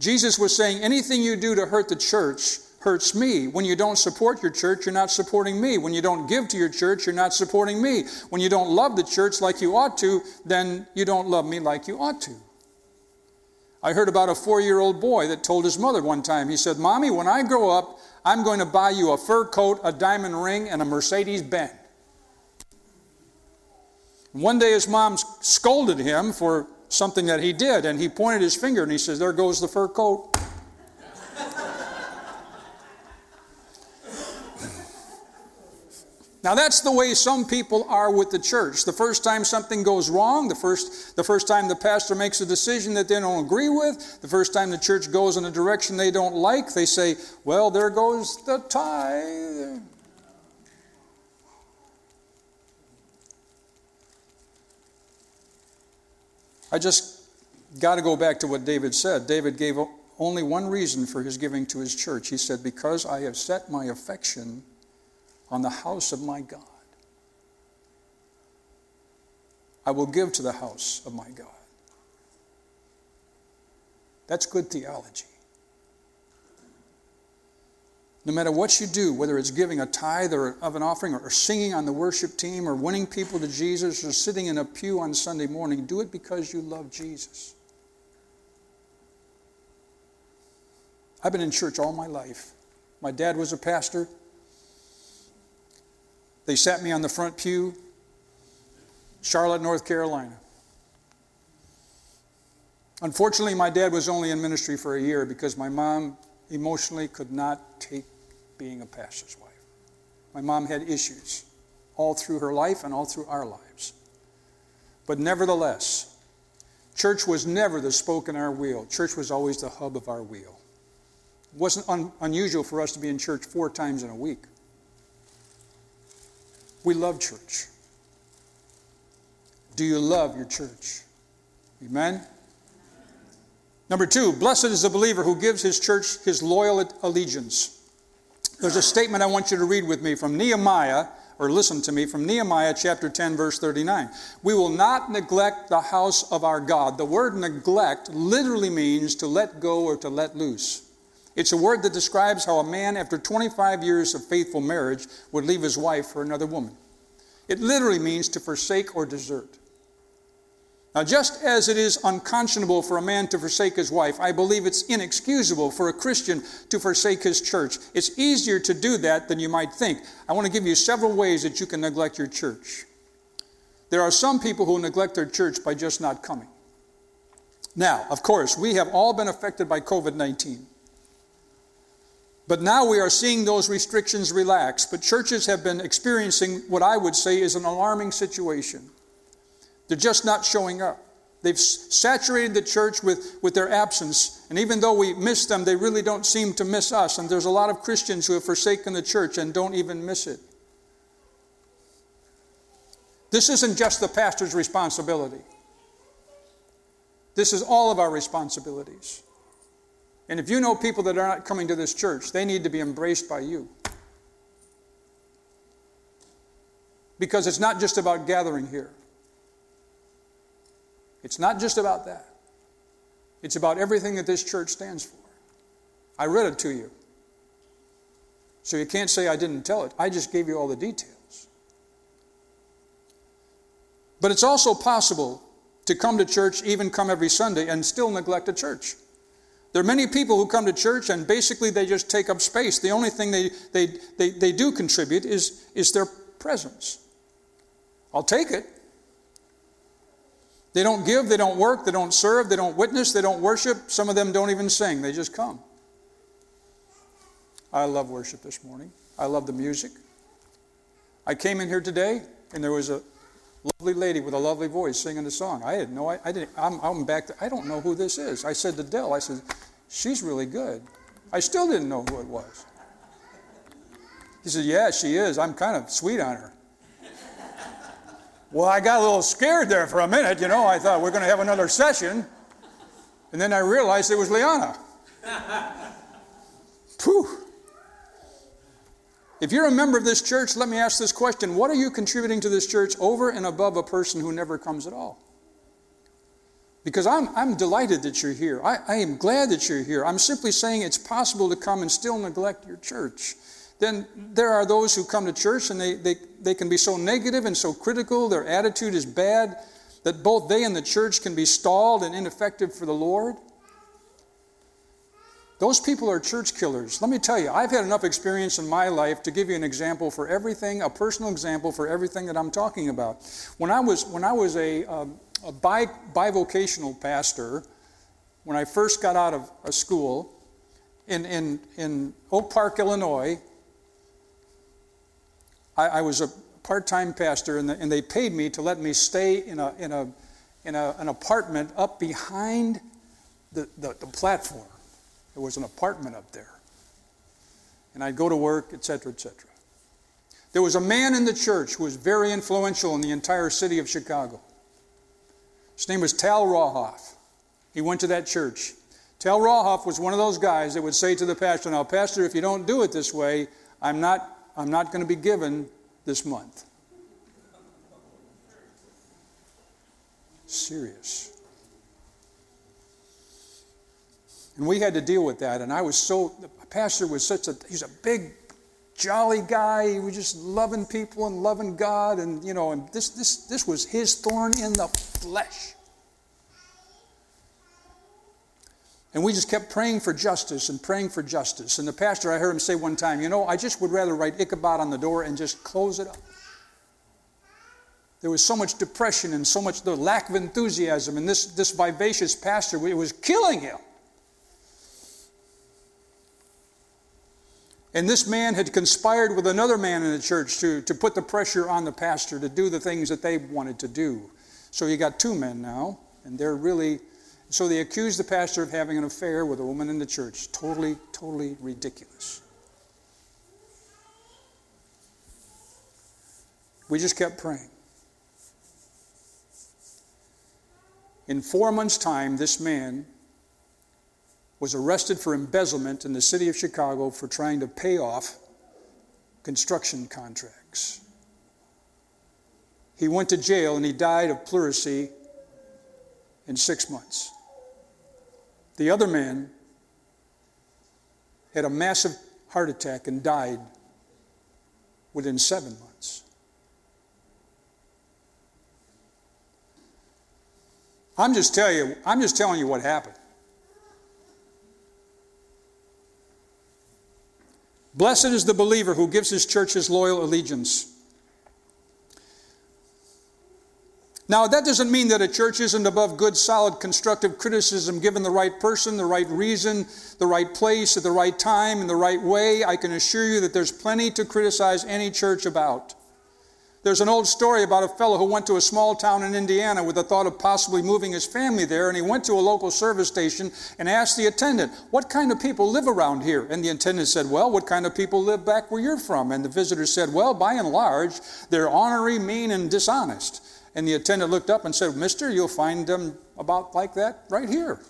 Jesus was saying anything you do to hurt the church hurts me. When you don't support your church, you're not supporting me. When you don't give to your church, you're not supporting me. When you don't love the church like you ought to, then you don't love me like you ought to. I heard about a four year old boy that told his mother one time, he said, Mommy, when I grow up, I'm going to buy you a fur coat, a diamond ring, and a Mercedes Benz. One day his mom scolded him for something that he did, and he pointed his finger and he says, There goes the fur coat. Now that's the way some people are with the church. The first time something goes wrong, the first, the first time the pastor makes a decision that they don't agree with, the first time the church goes in a direction they don't like, they say, well, there goes the tithe. I just got to go back to what David said. David gave only one reason for his giving to his church. He said, Because I have set my affection on the house of my God. I will give to the house of my God. That's good theology. No matter what you do, whether it's giving a tithe or of an offering or singing on the worship team or winning people to Jesus or sitting in a pew on Sunday morning, do it because you love Jesus. I've been in church all my life. My dad was a pastor. They sat me on the front pew, Charlotte, North Carolina. Unfortunately, my dad was only in ministry for a year because my mom emotionally could not take being a pastor's wife. My mom had issues all through her life and all through our lives. But nevertheless, church was never the spoke in our wheel. Church was always the hub of our wheel. It wasn't un- unusual for us to be in church four times in a week. We love church. Do you love your church? Amen? Number two, blessed is the believer who gives his church his loyal allegiance. There's a statement I want you to read with me from Nehemiah, or listen to me, from Nehemiah chapter 10, verse 39. We will not neglect the house of our God. The word neglect literally means to let go or to let loose. It's a word that describes how a man, after 25 years of faithful marriage, would leave his wife for another woman. It literally means to forsake or desert. Now, just as it is unconscionable for a man to forsake his wife, I believe it's inexcusable for a Christian to forsake his church. It's easier to do that than you might think. I want to give you several ways that you can neglect your church. There are some people who neglect their church by just not coming. Now, of course, we have all been affected by COVID 19. But now we are seeing those restrictions relax. But churches have been experiencing what I would say is an alarming situation. They're just not showing up. They've saturated the church with, with their absence. And even though we miss them, they really don't seem to miss us. And there's a lot of Christians who have forsaken the church and don't even miss it. This isn't just the pastor's responsibility, this is all of our responsibilities. And if you know people that are not coming to this church, they need to be embraced by you. Because it's not just about gathering here. It's not just about that. It's about everything that this church stands for. I read it to you. So you can't say I didn't tell it. I just gave you all the details. But it's also possible to come to church, even come every Sunday, and still neglect a church. There are many people who come to church and basically they just take up space. The only thing they, they, they, they do contribute is, is their presence. I'll take it. They don't give, they don't work, they don't serve, they don't witness, they don't worship. Some of them don't even sing, they just come. I love worship this morning. I love the music. I came in here today and there was a lovely lady with a lovely voice singing a song. I had no, I, I didn't, I'm, I'm back, to, I don't know who this is. I said to Dell, I said, she's really good. I still didn't know who it was. He said, yeah, she is. I'm kind of sweet on her. well, I got a little scared there for a minute, you know. I thought we're going to have another session. And then I realized it was Liana. Phew. If you're a member of this church, let me ask this question What are you contributing to this church over and above a person who never comes at all? Because I'm, I'm delighted that you're here. I, I am glad that you're here. I'm simply saying it's possible to come and still neglect your church. Then there are those who come to church and they, they, they can be so negative and so critical, their attitude is bad, that both they and the church can be stalled and ineffective for the Lord. Those people are church killers. Let me tell you, I've had enough experience in my life to give you an example for everything, a personal example for everything that I'm talking about. When I was, when I was a, um, a bi, bivocational pastor, when I first got out of a school in, in, in Oak Park, Illinois, I, I was a part time pastor, and, the, and, they paid me to let me stay in, a, in, a, in a, an apartment up behind the, the, the platform. There was an apartment up there. And I'd go to work, etc., etc. There was a man in the church who was very influential in the entire city of Chicago. His name was Tal Rawhoff. He went to that church. Tal Rawhoff was one of those guys that would say to the pastor, Now, Pastor, if you don't do it this way, I'm not, I'm not going to be given this month. Serious. And we had to deal with that. And I was so, the pastor was such a, he's a big, jolly guy. He was just loving people and loving God. And, you know, and this, this, this was his thorn in the flesh. And we just kept praying for justice and praying for justice. And the pastor, I heard him say one time, you know, I just would rather write Ichabod on the door and just close it up. There was so much depression and so much the lack of enthusiasm. And this, this vivacious pastor, it was killing him. And this man had conspired with another man in the church to, to put the pressure on the pastor to do the things that they wanted to do. So you got two men now, and they're really. So they accused the pastor of having an affair with a woman in the church. Totally, totally ridiculous. We just kept praying. In four months' time, this man was arrested for embezzlement in the city of Chicago for trying to pay off construction contracts. He went to jail and he died of pleurisy in six months. The other man had a massive heart attack and died within seven months. I'm just telling you, I'm just telling you what happened. Blessed is the believer who gives his church his loyal allegiance. Now, that doesn't mean that a church isn't above good, solid, constructive criticism given the right person, the right reason, the right place, at the right time, in the right way. I can assure you that there's plenty to criticize any church about. There's an old story about a fellow who went to a small town in Indiana with the thought of possibly moving his family there, and he went to a local service station and asked the attendant, What kind of people live around here? And the attendant said, Well, what kind of people live back where you're from? And the visitor said, Well, by and large, they're ornery, mean, and dishonest. And the attendant looked up and said, Mister, you'll find them about like that right here.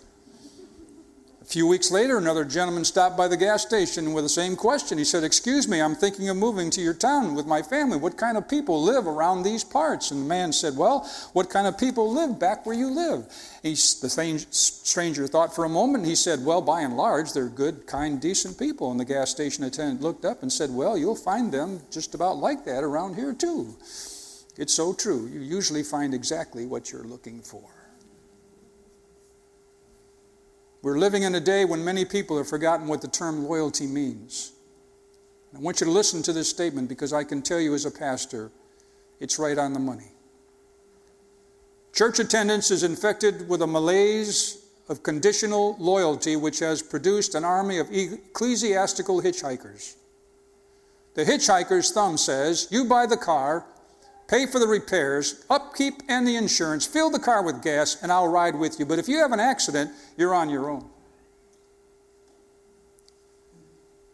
A few weeks later, another gentleman stopped by the gas station with the same question. He said, Excuse me, I'm thinking of moving to your town with my family. What kind of people live around these parts? And the man said, Well, what kind of people live back where you live? He, the stranger thought for a moment. He said, Well, by and large, they're good, kind, decent people. And the gas station attendant looked up and said, Well, you'll find them just about like that around here, too. It's so true. You usually find exactly what you're looking for. We're living in a day when many people have forgotten what the term loyalty means. I want you to listen to this statement because I can tell you as a pastor, it's right on the money. Church attendance is infected with a malaise of conditional loyalty, which has produced an army of ecclesiastical hitchhikers. The hitchhiker's thumb says, You buy the car, pay for the repairs, upkeep, and the insurance, fill the car with gas, and I'll ride with you. But if you have an accident, you're on your own.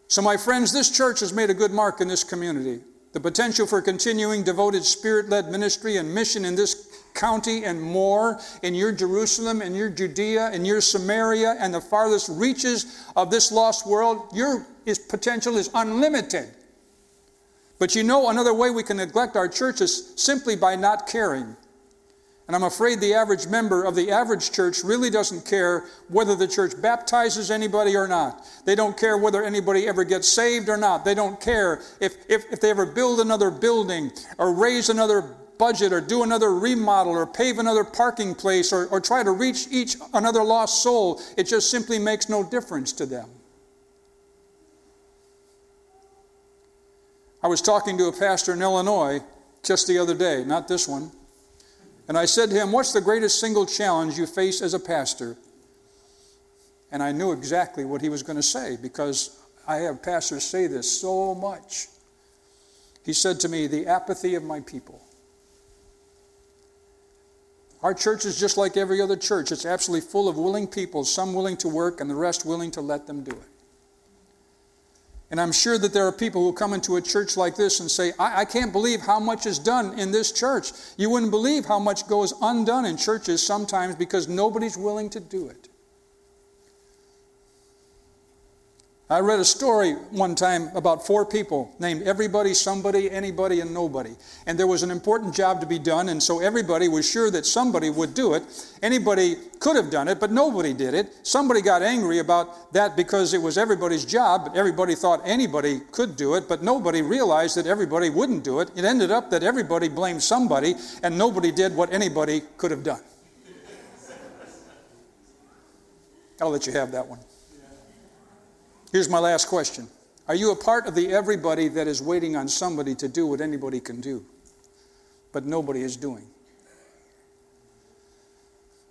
So, my friends, this church has made a good mark in this community. The potential for continuing devoted spirit led ministry and mission in this county and more in your Jerusalem, in your Judea, in your Samaria, and the farthest reaches of this lost world, your potential is unlimited. But you know, another way we can neglect our church is simply by not caring. And I'm afraid the average member of the average church really doesn't care whether the church baptizes anybody or not. They don't care whether anybody ever gets saved or not. They don't care if, if, if they ever build another building or raise another budget or do another remodel or pave another parking place or, or try to reach each another lost soul. It just simply makes no difference to them. I was talking to a pastor in Illinois just the other day, not this one. And I said to him, What's the greatest single challenge you face as a pastor? And I knew exactly what he was going to say because I have pastors say this so much. He said to me, The apathy of my people. Our church is just like every other church. It's absolutely full of willing people, some willing to work and the rest willing to let them do it. And I'm sure that there are people who come into a church like this and say, I, I, can't believe how much is done in this church. You wouldn't believe how much goes undone in churches sometimes because nobody's willing to do it. I read a story one time about four people named everybody, somebody, anybody, and nobody. And there was an important job to be done, and so everybody was sure that somebody would do it. Anybody could have done it, but nobody did it. Somebody got angry about that because it was everybody's job, but everybody thought anybody could do it, but nobody realized that everybody wouldn't do it. It ended up that everybody blamed somebody, and nobody did what anybody could have done. I'll let you have that one. Here's my last question Are you a part of the everybody that is waiting on somebody to do what anybody can do, but nobody is doing?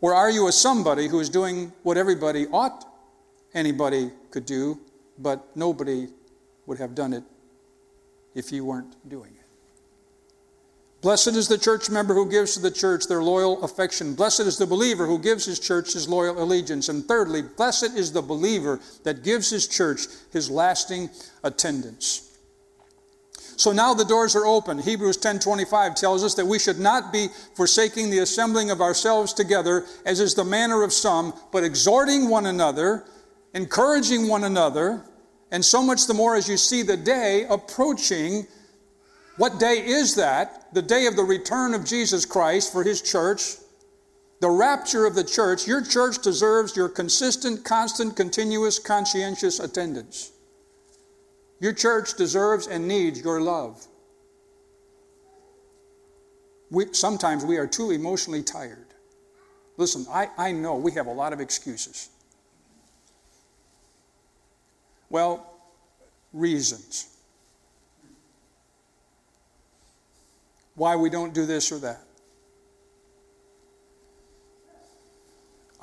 Or are you a somebody who is doing what everybody ought anybody could do, but nobody would have done it if you weren't doing it? Blessed is the church member who gives to the church their loyal affection. Blessed is the believer who gives his church his loyal allegiance. And thirdly, blessed is the believer that gives his church his lasting attendance. So now the doors are open. Hebrews 10:25 tells us that we should not be forsaking the assembling of ourselves together as is the manner of some, but exhorting one another, encouraging one another, and so much the more as you see the day approaching what day is that? The day of the return of Jesus Christ for his church, the rapture of the church. Your church deserves your consistent, constant, continuous, conscientious attendance. Your church deserves and needs your love. We, sometimes we are too emotionally tired. Listen, I, I know we have a lot of excuses. Well, reasons. Why we don't do this or that.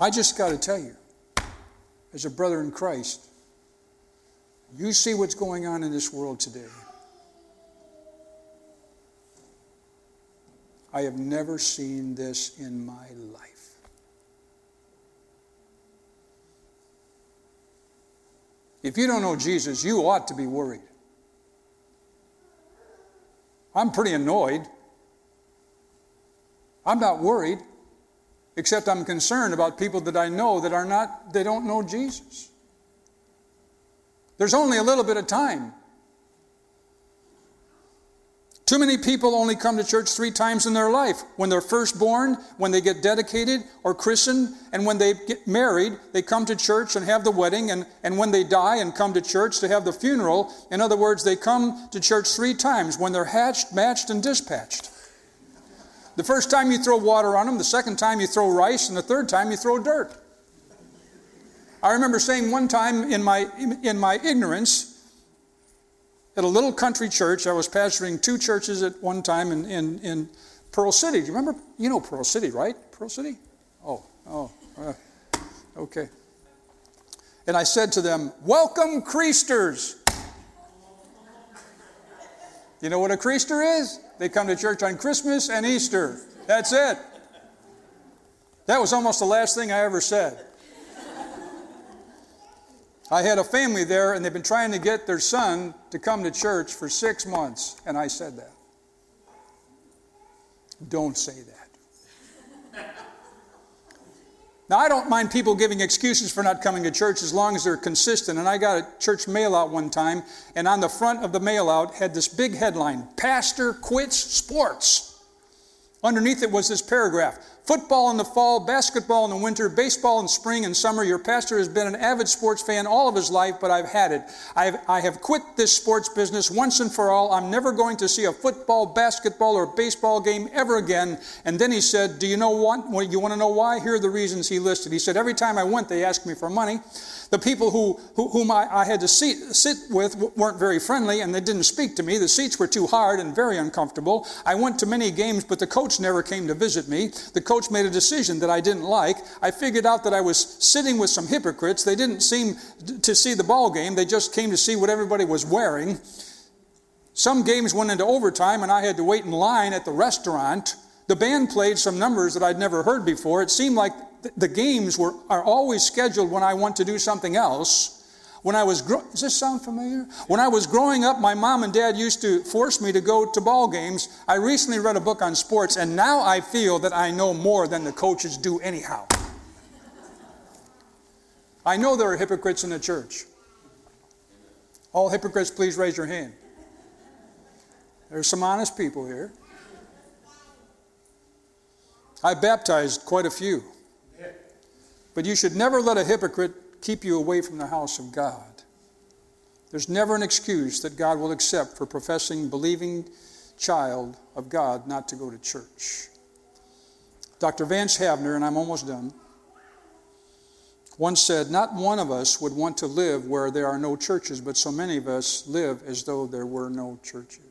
I just got to tell you, as a brother in Christ, you see what's going on in this world today. I have never seen this in my life. If you don't know Jesus, you ought to be worried. I'm pretty annoyed I'm not worried, except I'm concerned about people that I know that are not, they don't know Jesus. There's only a little bit of time. Too many people only come to church three times in their life when they're first born, when they get dedicated or christened, and when they get married, they come to church and have the wedding, and, and when they die and come to church to have the funeral. In other words, they come to church three times when they're hatched, matched, and dispatched. The first time you throw water on them, the second time you throw rice, and the third time you throw dirt. I remember saying one time in my, in my ignorance, at a little country church, I was pastoring two churches at one time in, in, in Pearl City. Do you remember? You know Pearl City, right? Pearl City? Oh, oh, uh, okay. And I said to them, Welcome, Creasters. You know what a Creaster is? They come to church on Christmas and Easter. That's it. That was almost the last thing I ever said. I had a family there, and they've been trying to get their son to come to church for six months, and I said that. Don't say that. Now, I don't mind people giving excuses for not coming to church as long as they're consistent. And I got a church mail out one time, and on the front of the mail out had this big headline Pastor quits sports. Underneath it was this paragraph Football in the fall, basketball in the winter, baseball in spring and summer. Your pastor has been an avid sports fan all of his life, but I've had it. I've, I have quit this sports business once and for all. I'm never going to see a football, basketball, or baseball game ever again. And then he said, Do you know what? Well, you want to know why? Here are the reasons he listed. He said, Every time I went, they asked me for money. The people who, who whom I, I had to sit with weren't very friendly and they didn't speak to me. The seats were too hard and very uncomfortable. I went to many games, but the coach never came to visit me. The coach made a decision that I didn't like. I figured out that I was sitting with some hypocrites. They didn't seem to see the ball game, they just came to see what everybody was wearing. Some games went into overtime and I had to wait in line at the restaurant. The band played some numbers that I'd never heard before. It seemed like the games were, are always scheduled when I want to do something else. When I was, gro- does this sound familiar? When I was growing up, my mom and dad used to force me to go to ball games. I recently read a book on sports, and now I feel that I know more than the coaches do anyhow. I know there are hypocrites in the church. All hypocrites, please raise your hand. There's some honest people here. I baptized quite a few. But you should never let a hypocrite keep you away from the house of God. There's never an excuse that God will accept for professing, believing child of God not to go to church. Dr. Vance Havner, and I'm almost done, once said, Not one of us would want to live where there are no churches, but so many of us live as though there were no churches.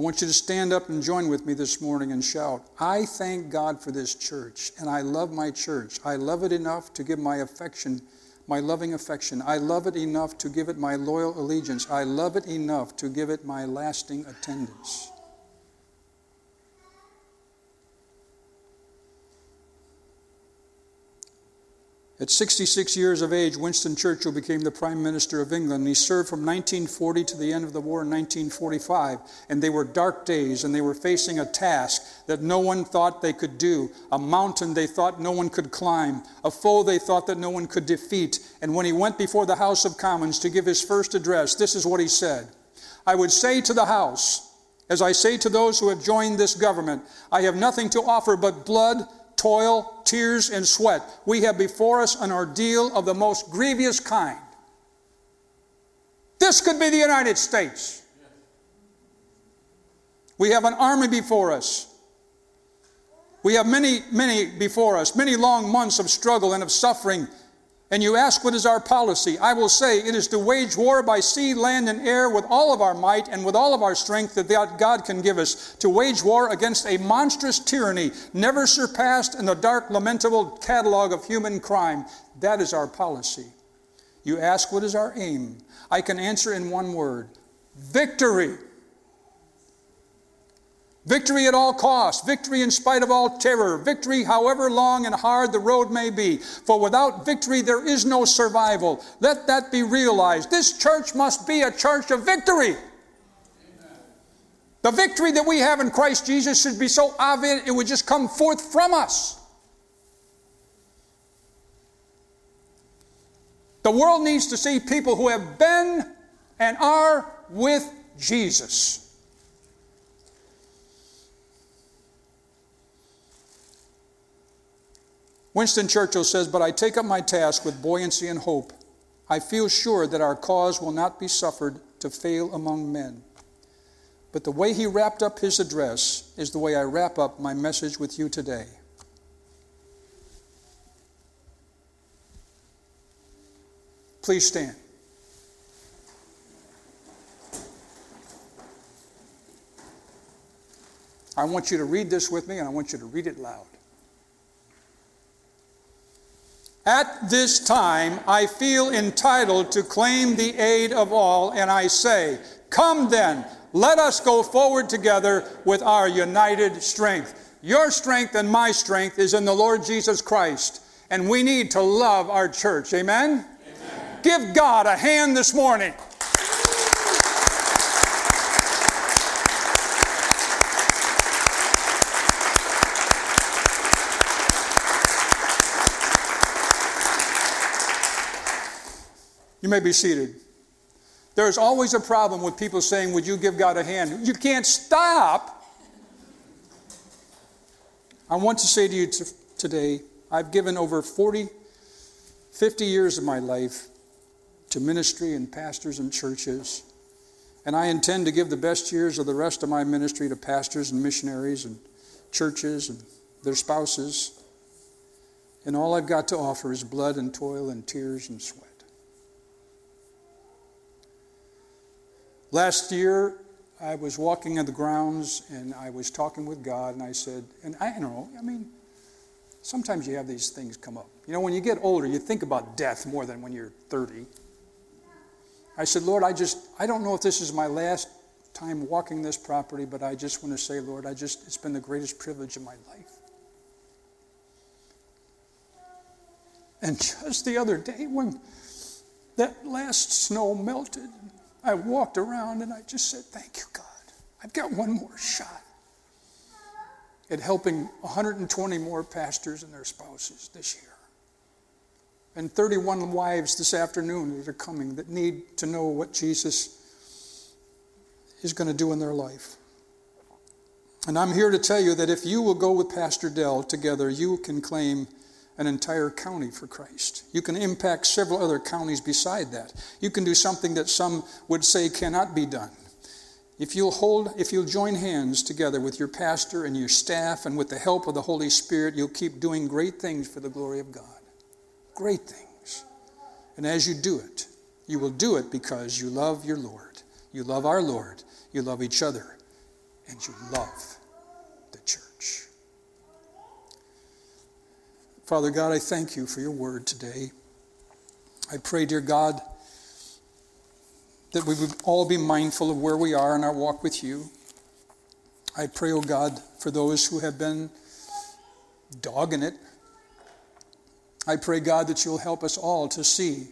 I want you to stand up and join with me this morning and shout, I thank God for this church, and I love my church. I love it enough to give my affection, my loving affection. I love it enough to give it my loyal allegiance. I love it enough to give it my lasting attendance. At 66 years of age, Winston Churchill became the Prime Minister of England. He served from 1940 to the end of the war in 1945. And they were dark days, and they were facing a task that no one thought they could do, a mountain they thought no one could climb, a foe they thought that no one could defeat. And when he went before the House of Commons to give his first address, this is what he said I would say to the House, as I say to those who have joined this government, I have nothing to offer but blood toil, tears, and sweat. We have before us an ordeal of the most grievous kind. This could be the United States. We have an army before us. We have many, many before us, many long months of struggle and of suffering and you ask, What is our policy? I will say, It is to wage war by sea, land, and air with all of our might and with all of our strength that God can give us, to wage war against a monstrous tyranny never surpassed in the dark, lamentable catalog of human crime. That is our policy. You ask, What is our aim? I can answer in one word victory. Victory at all costs, victory in spite of all terror, victory however long and hard the road may be. For without victory, there is no survival. Let that be realized. This church must be a church of victory. Amen. The victory that we have in Christ Jesus should be so obvious it would just come forth from us. The world needs to see people who have been and are with Jesus. Winston Churchill says, But I take up my task with buoyancy and hope. I feel sure that our cause will not be suffered to fail among men. But the way he wrapped up his address is the way I wrap up my message with you today. Please stand. I want you to read this with me, and I want you to read it loud. At this time, I feel entitled to claim the aid of all, and I say, Come then, let us go forward together with our united strength. Your strength and my strength is in the Lord Jesus Christ, and we need to love our church. Amen? Amen. Give God a hand this morning. You may be seated. There's always a problem with people saying, Would you give God a hand? You can't stop I want to say to you t- today, I've given over 40, 50 years of my life to ministry and pastors and churches. And I intend to give the best years of the rest of my ministry to pastors and missionaries and churches and their spouses. And all I've got to offer is blood and toil and tears and sweat. Last year, I was walking in the grounds and I was talking with God, and I said, and I don't know, I mean, sometimes you have these things come up. You know, when you get older, you think about death more than when you're 30. I said, Lord, I just, I don't know if this is my last time walking this property, but I just want to say, Lord, I just, it's been the greatest privilege of my life. And just the other day, when that last snow melted, I walked around and I just said, Thank you, God. I've got one more shot at helping 120 more pastors and their spouses this year. And 31 wives this afternoon that are coming that need to know what Jesus is going to do in their life. And I'm here to tell you that if you will go with Pastor Dell together, you can claim an entire county for Christ. You can impact several other counties beside that. You can do something that some would say cannot be done. If you'll hold, if you'll join hands together with your pastor and your staff and with the help of the Holy Spirit, you'll keep doing great things for the glory of God. Great things. And as you do it, you will do it because you love your Lord. You love our Lord. You love each other. And you love Father God, I thank you for your word today. I pray, dear God, that we would all be mindful of where we are in our walk with you. I pray, oh God, for those who have been dogging it. I pray, God, that you'll help us all to see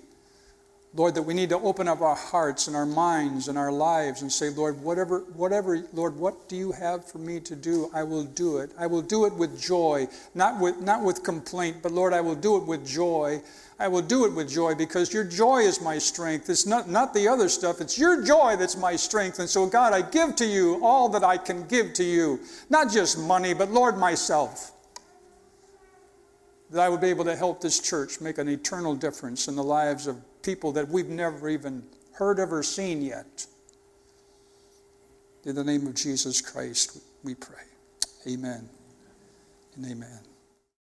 Lord, that we need to open up our hearts and our minds and our lives and say, Lord, whatever, whatever, Lord, what do you have for me to do? I will do it. I will do it with joy, not with, not with complaint, but Lord, I will do it with joy. I will do it with joy because your joy is my strength. It's not, not the other stuff, it's your joy that's my strength. And so, God, I give to you all that I can give to you, not just money, but Lord, myself that I would be able to help this church make an eternal difference in the lives of people that we've never even heard of or seen yet. In the name of Jesus Christ, we pray. Amen and amen.